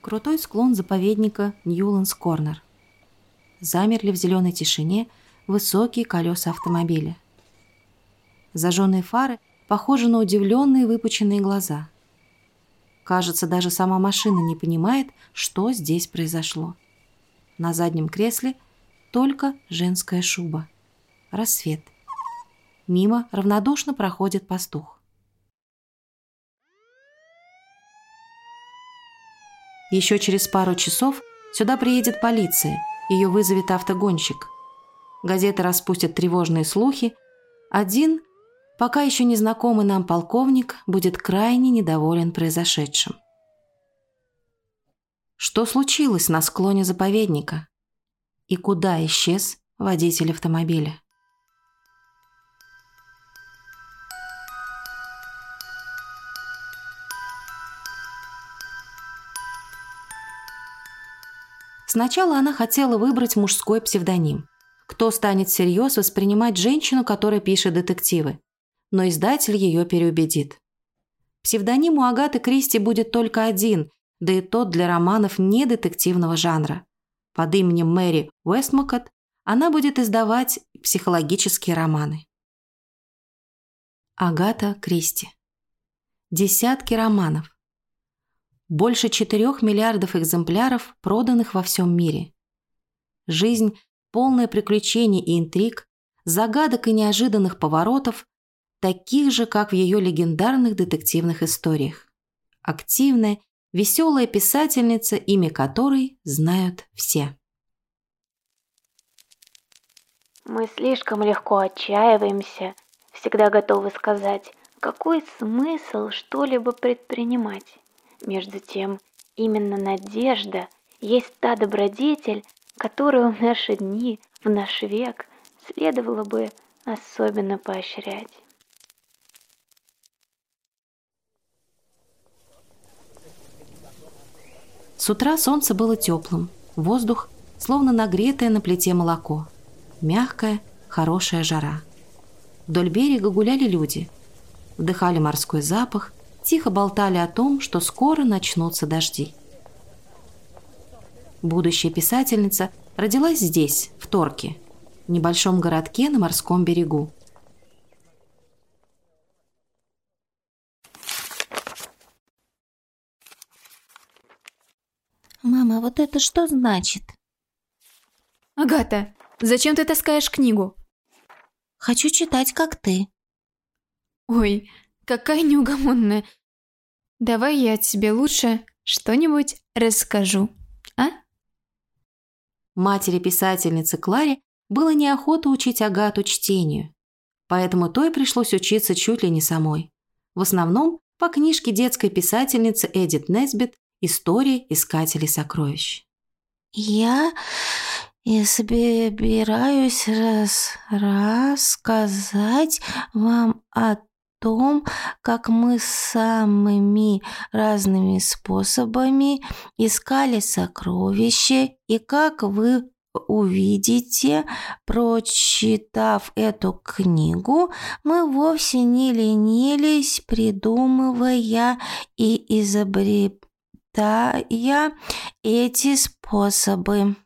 Крутой склон заповедника Ньюландс Корнер. Замерли в зеленой тишине высокие колеса автомобиля. Зажженные фары похожи на удивленные выпученные глаза. Кажется, даже сама машина не понимает, что здесь произошло. На заднем кресле только женская шуба. Рассвет. Мимо равнодушно проходит пастух. Еще через пару часов сюда приедет полиция, ее вызовет автогонщик. Газеты распустят тревожные слухи. Один, пока еще незнакомый нам полковник, будет крайне недоволен произошедшим. Что случилось на склоне заповедника? И куда исчез водитель автомобиля? Сначала она хотела выбрать мужской псевдоним. Кто станет всерьез воспринимать женщину, которая пишет детективы? Но издатель ее переубедит. Псевдоним у Агаты Кристи будет только один, да и тот для романов не детективного жанра. Под именем Мэри Уэстмакот она будет издавать психологические романы. Агата Кристи. Десятки романов больше 4 миллиардов экземпляров, проданных во всем мире. Жизнь, полная приключений и интриг, загадок и неожиданных поворотов, таких же, как в ее легендарных детективных историях. Активная, веселая писательница, имя которой знают все. Мы слишком легко отчаиваемся, всегда готовы сказать, какой смысл что-либо предпринимать. Между тем, именно надежда есть та добродетель, которую в наши дни, в наш век следовало бы особенно поощрять. С утра солнце было теплым, воздух словно нагретое на плите молоко. Мягкая, хорошая жара. Вдоль берега гуляли люди. Вдыхали морской запах, тихо болтали о том, что скоро начнутся дожди. Будущая писательница родилась здесь, в Торке, небольшом городке на морском берегу. «Мама, вот это что значит?» «Агата, зачем ты таскаешь книгу?» «Хочу читать, как ты». «Ой, какая неугомонная. Давай я тебе лучше что-нибудь расскажу, а? Матери писательницы Кларе было неохота учить Агату чтению, поэтому той пришлось учиться чуть ли не самой. В основном по книжке детской писательницы Эдит Несбит «История искателей сокровищ». «Я я собираюсь раз рассказать вам о том, как мы самыми разными способами искали сокровища и как вы увидите, прочитав эту книгу, мы вовсе не ленились, придумывая и изобретая эти способы.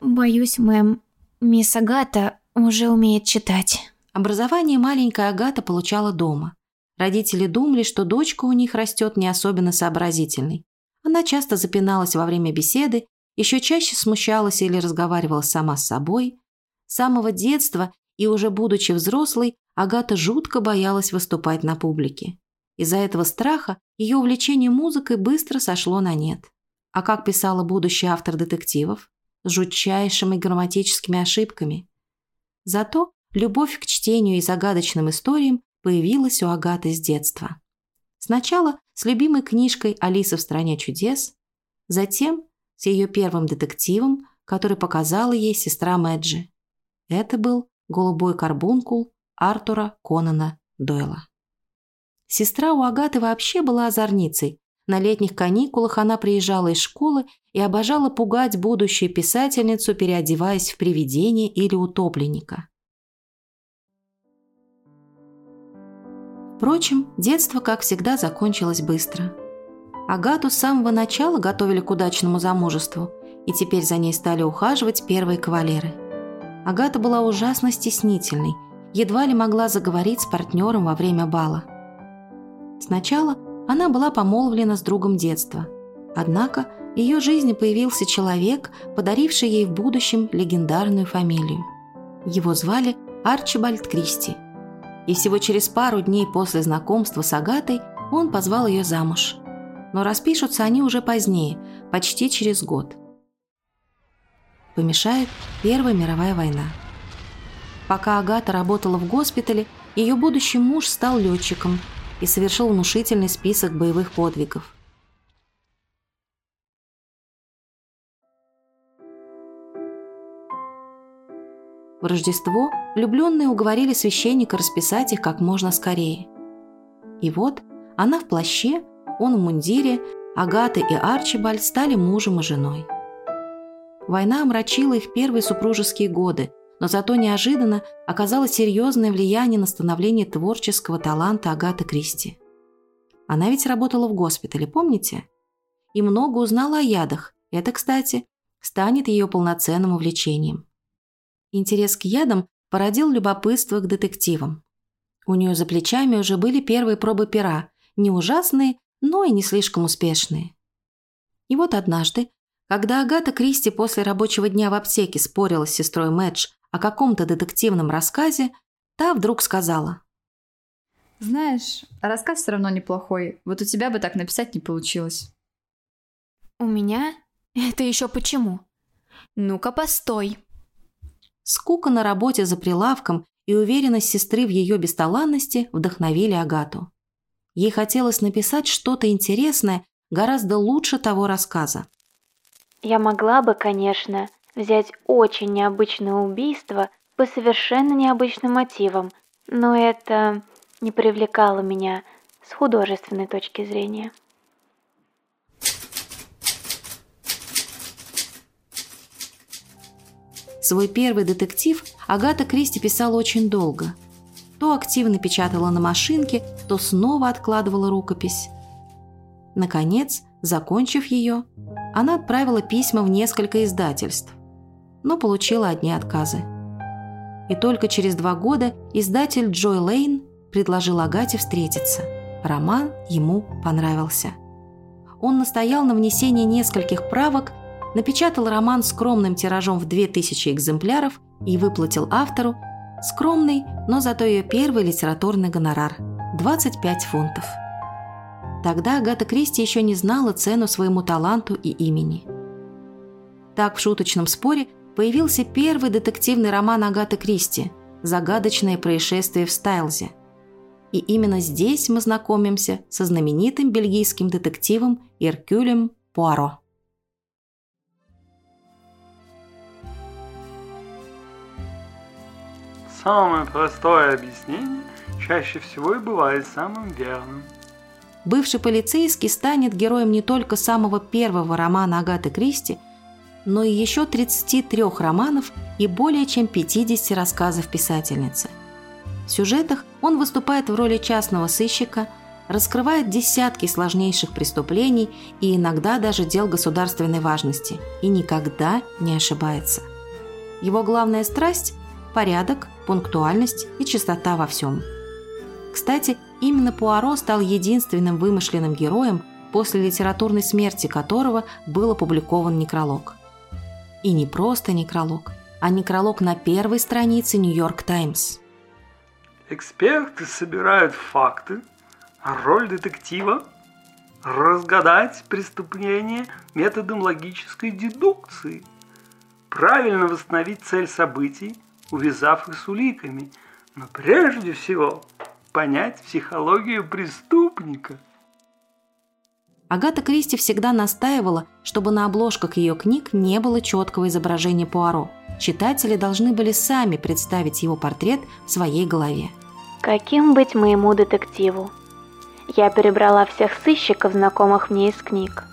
Боюсь, мэм, мисс Агата уже умеет читать. Образование маленькая Агата получала дома. Родители думали, что дочка у них растет не особенно сообразительной. Она часто запиналась во время беседы, еще чаще смущалась или разговаривала сама с собой. С самого детства и уже будучи взрослой, Агата жутко боялась выступать на публике. Из-за этого страха ее увлечение музыкой быстро сошло на нет. А как писала будущий автор детективов? С жутчайшими грамматическими ошибками. Зато любовь к чтению и загадочным историям появилась у Агаты с детства. Сначала с любимой книжкой «Алиса в стране чудес», затем с ее первым детективом, который показала ей сестра Мэджи. Это был «Голубой карбункул» Артура Конана Дойла. Сестра у Агаты вообще была озорницей. На летних каникулах она приезжала из школы и обожала пугать будущую писательницу, переодеваясь в привидение или утопленника. Впрочем, детство, как всегда, закончилось быстро. Агату с самого начала готовили к удачному замужеству, и теперь за ней стали ухаживать первые кавалеры. Агата была ужасно стеснительной, едва ли могла заговорить с партнером во время бала. Сначала она была помолвлена с другом детства. Однако в ее жизни появился человек, подаривший ей в будущем легендарную фамилию. Его звали Арчибальд Кристи. И всего через пару дней после знакомства с Агатой он позвал ее замуж. Но распишутся они уже позднее, почти через год. Помешает Первая мировая война. Пока Агата работала в госпитале, ее будущий муж стал летчиком и совершил внушительный список боевых подвигов. В Рождество влюбленные уговорили священника расписать их как можно скорее. И вот она в плаще, он в мундире, Агата и Арчибальд стали мужем и женой. Война омрачила их первые супружеские годы, но зато неожиданно оказала серьезное влияние на становление творческого таланта Агаты Кристи. Она ведь работала в госпитале, помните? И много узнала о ядах. Это, кстати, станет ее полноценным увлечением. Интерес к ядам породил любопытство к детективам. У нее за плечами уже были первые пробы пера, не ужасные, но и не слишком успешные. И вот однажды, когда Агата Кристи после рабочего дня в аптеке спорила с сестрой Мэдж о каком-то детективном рассказе, та вдруг сказала. «Знаешь, рассказ все равно неплохой, вот у тебя бы так написать не получилось». У меня? Это еще почему? Ну-ка, постой. Скука на работе за прилавком и уверенность сестры в ее бесталанности вдохновили Агату. Ей хотелось написать что-то интересное гораздо лучше того рассказа. Я могла бы, конечно, взять очень необычное убийство по совершенно необычным мотивам, но это не привлекало меня с художественной точки зрения. Свой первый детектив Агата Кристи писала очень долго. То активно печатала на машинке, то снова откладывала рукопись. Наконец, закончив ее, она отправила письма в несколько издательств, но получила одни отказы. И только через два года издатель Джой Лейн предложил Агате встретиться. Роман ему понравился. Он настоял на внесении нескольких правок – напечатал роман скромным тиражом в 2000 экземпляров и выплатил автору скромный, но зато ее первый литературный гонорар – 25 фунтов. Тогда Агата Кристи еще не знала цену своему таланту и имени. Так в шуточном споре появился первый детективный роман Агаты Кристи «Загадочное происшествие в Стайлзе». И именно здесь мы знакомимся со знаменитым бельгийским детективом Иркюлем Пуаро. Самое простое объяснение чаще всего и бывает самым верным. Бывший полицейский станет героем не только самого первого романа Агаты Кристи, но и еще 33 романов и более чем 50 рассказов писательницы. В сюжетах он выступает в роли частного сыщика, раскрывает десятки сложнейших преступлений и иногда даже дел государственной важности, и никогда не ошибается. Его главная страсть – порядок, пунктуальность и чистота во всем. Кстати, именно Пуаро стал единственным вымышленным героем, после литературной смерти которого был опубликован некролог. И не просто некролог, а некролог на первой странице «Нью-Йорк Таймс». Эксперты собирают факты, а роль детектива – разгадать преступление методом логической дедукции, правильно восстановить цель событий увязав их с уликами, но прежде всего понять психологию преступника. Агата Кристи всегда настаивала, чтобы на обложках ее книг не было четкого изображения Пуаро. Читатели должны были сами представить его портрет в своей голове. Каким быть моему детективу? Я перебрала всех сыщиков, знакомых мне из книг.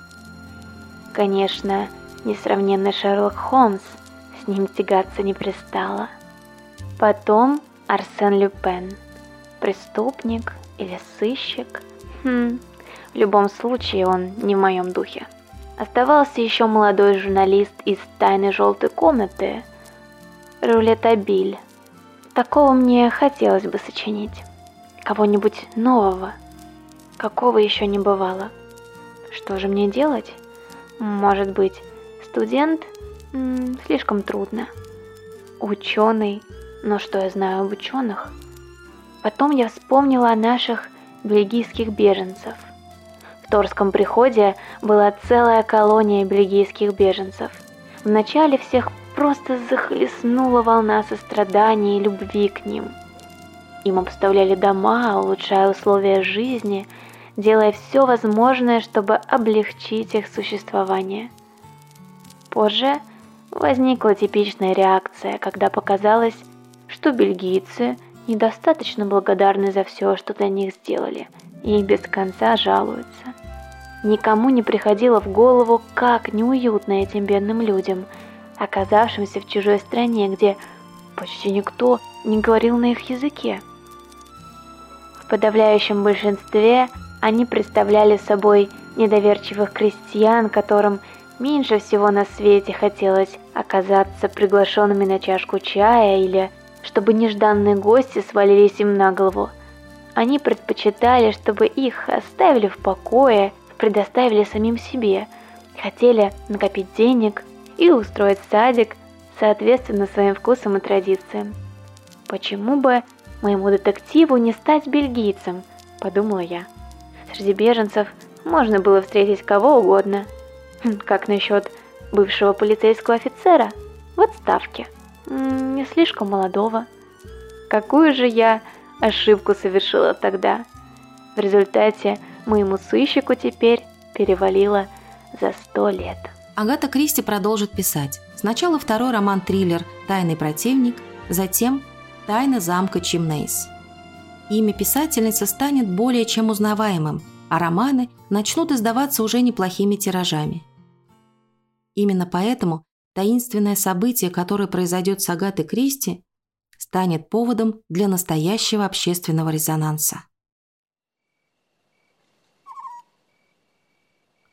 Конечно, несравненный Шерлок Холмс, с ним тягаться не пристало – Потом Арсен Люпен. Преступник или сыщик? Хм, В любом случае, он не в моем духе. Оставался еще молодой журналист из «Тайной желтой комнаты» Рулетабиль. Такого мне хотелось бы сочинить. Кого-нибудь нового. Какого еще не бывало. Что же мне делать? Может быть, студент? М -м, слишком трудно. Ученый? Но что я знаю об ученых? Потом я вспомнила о наших бельгийских беженцев. В Торском приходе была целая колония бельгийских беженцев. Вначале всех просто захлестнула волна сострадания и любви к ним. Им обставляли дома, улучшая условия жизни, делая все возможное, чтобы облегчить их существование. Позже возникла типичная реакция, когда показалось, что бельгийцы недостаточно благодарны за все, что для них сделали, и без конца жалуются. Никому не приходило в голову, как неуютно этим бедным людям, оказавшимся в чужой стране, где почти никто не говорил на их языке. В подавляющем большинстве они представляли собой недоверчивых крестьян, которым меньше всего на свете хотелось оказаться приглашенными на чашку чая или чтобы нежданные гости свалились им на голову. Они предпочитали, чтобы их оставили в покое, предоставили самим себе, хотели накопить денег и устроить садик соответственно своим вкусам и традициям. Почему бы моему детективу не стать бельгийцем, подумала я. Среди беженцев можно было встретить кого угодно. Хм, как насчет бывшего полицейского офицера в отставке? Не слишком молодого. Какую же я ошибку совершила тогда? В результате моему сыщику теперь перевалило за сто лет. Агата Кристи продолжит писать. Сначала второй роман-триллер «Тайный противник», затем «Тайна замка Чимнейс». Имя писательницы станет более чем узнаваемым, а романы начнут издаваться уже неплохими тиражами. Именно поэтому таинственное событие, которое произойдет с Агатой Кристи, станет поводом для настоящего общественного резонанса.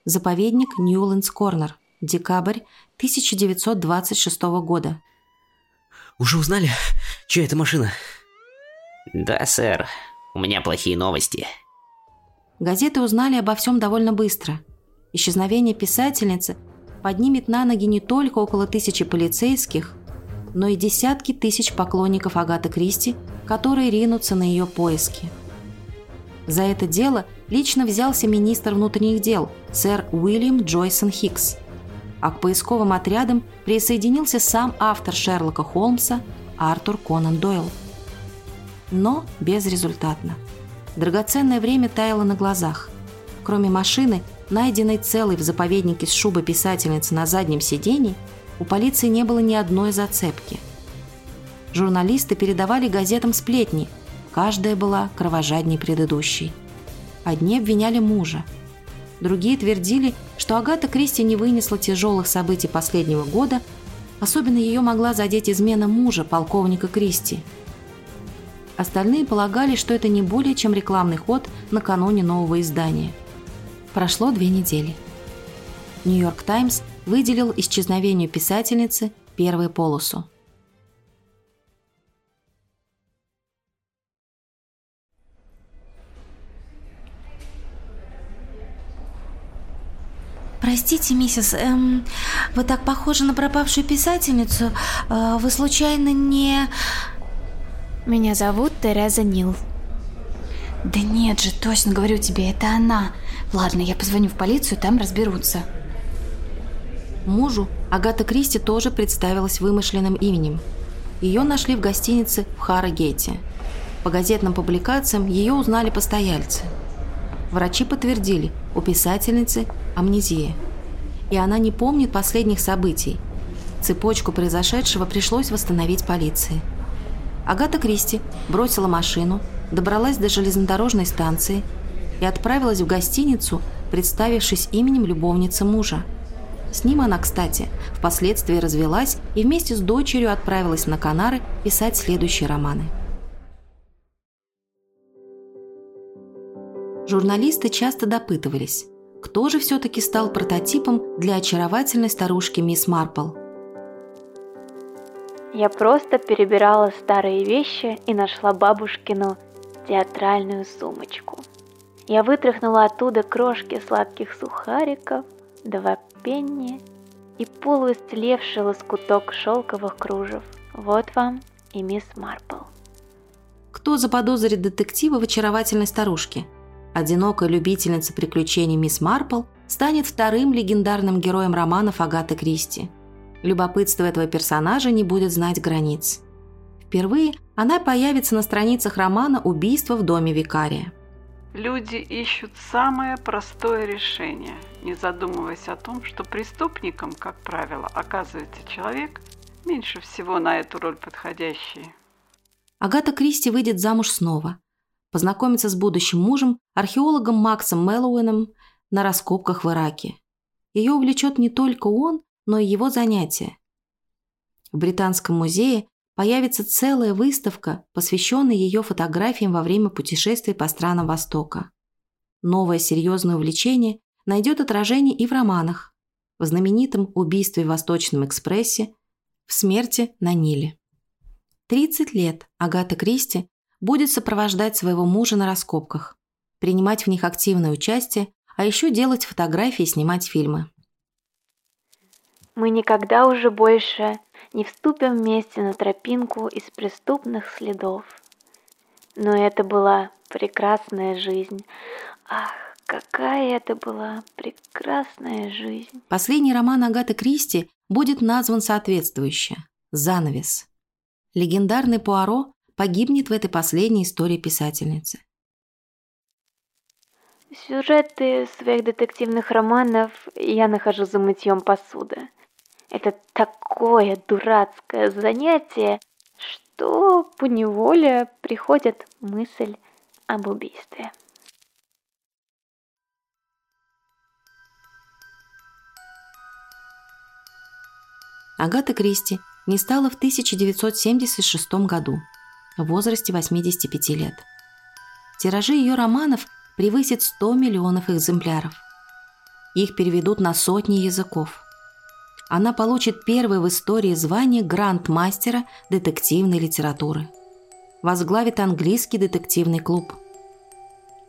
Заповедник Ньюлендс Корнер. Декабрь 1926 года. Уже узнали, чья это машина? Да, сэр. У меня плохие новости. Газеты узнали обо всем довольно быстро. Исчезновение писательницы поднимет на ноги не только около тысячи полицейских, но и десятки тысяч поклонников Агаты Кристи, которые ринутся на ее поиски. За это дело лично взялся министр внутренних дел сэр Уильям Джойсон Хикс, а к поисковым отрядам присоединился сам автор Шерлока Холмса Артур Конан Дойл но безрезультатно. Драгоценное время таяло на глазах. Кроме машины, найденной целой в заповеднике с шубой писательницы на заднем сидении, у полиции не было ни одной зацепки. Журналисты передавали газетам сплетни, каждая была кровожадней предыдущей. Одни обвиняли мужа, другие твердили, что Агата Кристи не вынесла тяжелых событий последнего года, особенно ее могла задеть измена мужа, полковника Кристи – Остальные полагали, что это не более чем рекламный ход накануне нового издания. Прошло две недели. «Нью-Йорк Таймс» выделил исчезновению писательницы первую полосу. Простите, миссис, эм, вы так похожи на пропавшую писательницу. Э, вы случайно не... Меня зовут Тереза Нил. Да нет же, точно говорю тебе, это она. Ладно, я позвоню в полицию, там разберутся. Мужу Агата Кристи тоже представилась вымышленным именем. Ее нашли в гостинице в Харрогейте. По газетным публикациям ее узнали постояльцы. Врачи подтвердили, у писательницы амнезия. И она не помнит последних событий. Цепочку произошедшего пришлось восстановить полиции. Агата Кристи бросила машину, добралась до железнодорожной станции и отправилась в гостиницу, представившись именем любовницы мужа. С ним она, кстати, впоследствии развелась и вместе с дочерью отправилась на Канары писать следующие романы. Журналисты часто допытывались, кто же все-таки стал прототипом для очаровательной старушки мисс Марпл. Я просто перебирала старые вещи и нашла бабушкину театральную сумочку. Я вытряхнула оттуда крошки сладких сухариков, два пенни и полуистлевший лоскуток шелковых кружев. Вот вам и мисс Марпл. Кто заподозрит детектива в очаровательной старушке? Одинокая любительница приключений мисс Марпл станет вторым легендарным героем романов Агаты Кристи. Любопытство этого персонажа не будет знать границ. Впервые она появится на страницах романа «Убийство в доме викария». Люди ищут самое простое решение, не задумываясь о том, что преступником, как правило, оказывается человек, меньше всего на эту роль подходящий. Агата Кристи выйдет замуж снова. Познакомится с будущим мужем, археологом Максом Мэллоуэном на раскопках в Ираке. Ее увлечет не только он, но и его занятия. В Британском музее появится целая выставка, посвященная ее фотографиям во время путешествий по странам Востока. Новое серьезное увлечение найдет отражение и в романах, в знаменитом «Убийстве в Восточном экспрессе», в «Смерти на Ниле». 30 лет Агата Кристи будет сопровождать своего мужа на раскопках, принимать в них активное участие, а еще делать фотографии и снимать фильмы. Мы никогда уже больше не вступим вместе на тропинку из преступных следов. Но это была прекрасная жизнь. Ах, какая это была прекрасная жизнь. Последний роман Агаты Кристи будет назван соответствующе «Занавес». Легендарный Пуаро погибнет в этой последней истории писательницы. Сюжеты своих детективных романов я нахожу за мытьем посуды. Это такое дурацкое занятие, что поневоле приходит мысль об убийстве. Агата Кристи не стала в 1976 году, в возрасте 85 лет. Тиражи ее романов превысят 100 миллионов экземпляров. Их переведут на сотни языков. Она получит первое в истории звание гранд-мастера детективной литературы. Возглавит английский детективный клуб.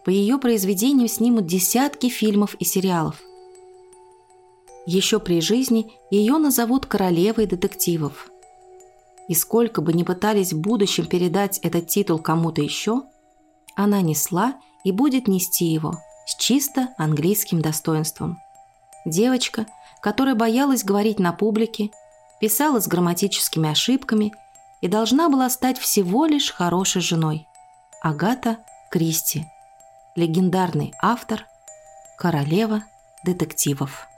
По ее произведениям снимут десятки фильмов и сериалов – еще при жизни ее назовут королевой детективов. И сколько бы ни пытались в будущем передать этот титул кому-то еще, она несла и будет нести его с чисто английским достоинством. Девочка, которая боялась говорить на публике, писала с грамматическими ошибками и должна была стать всего лишь хорошей женой. Агата Кристи, легендарный автор, королева детективов.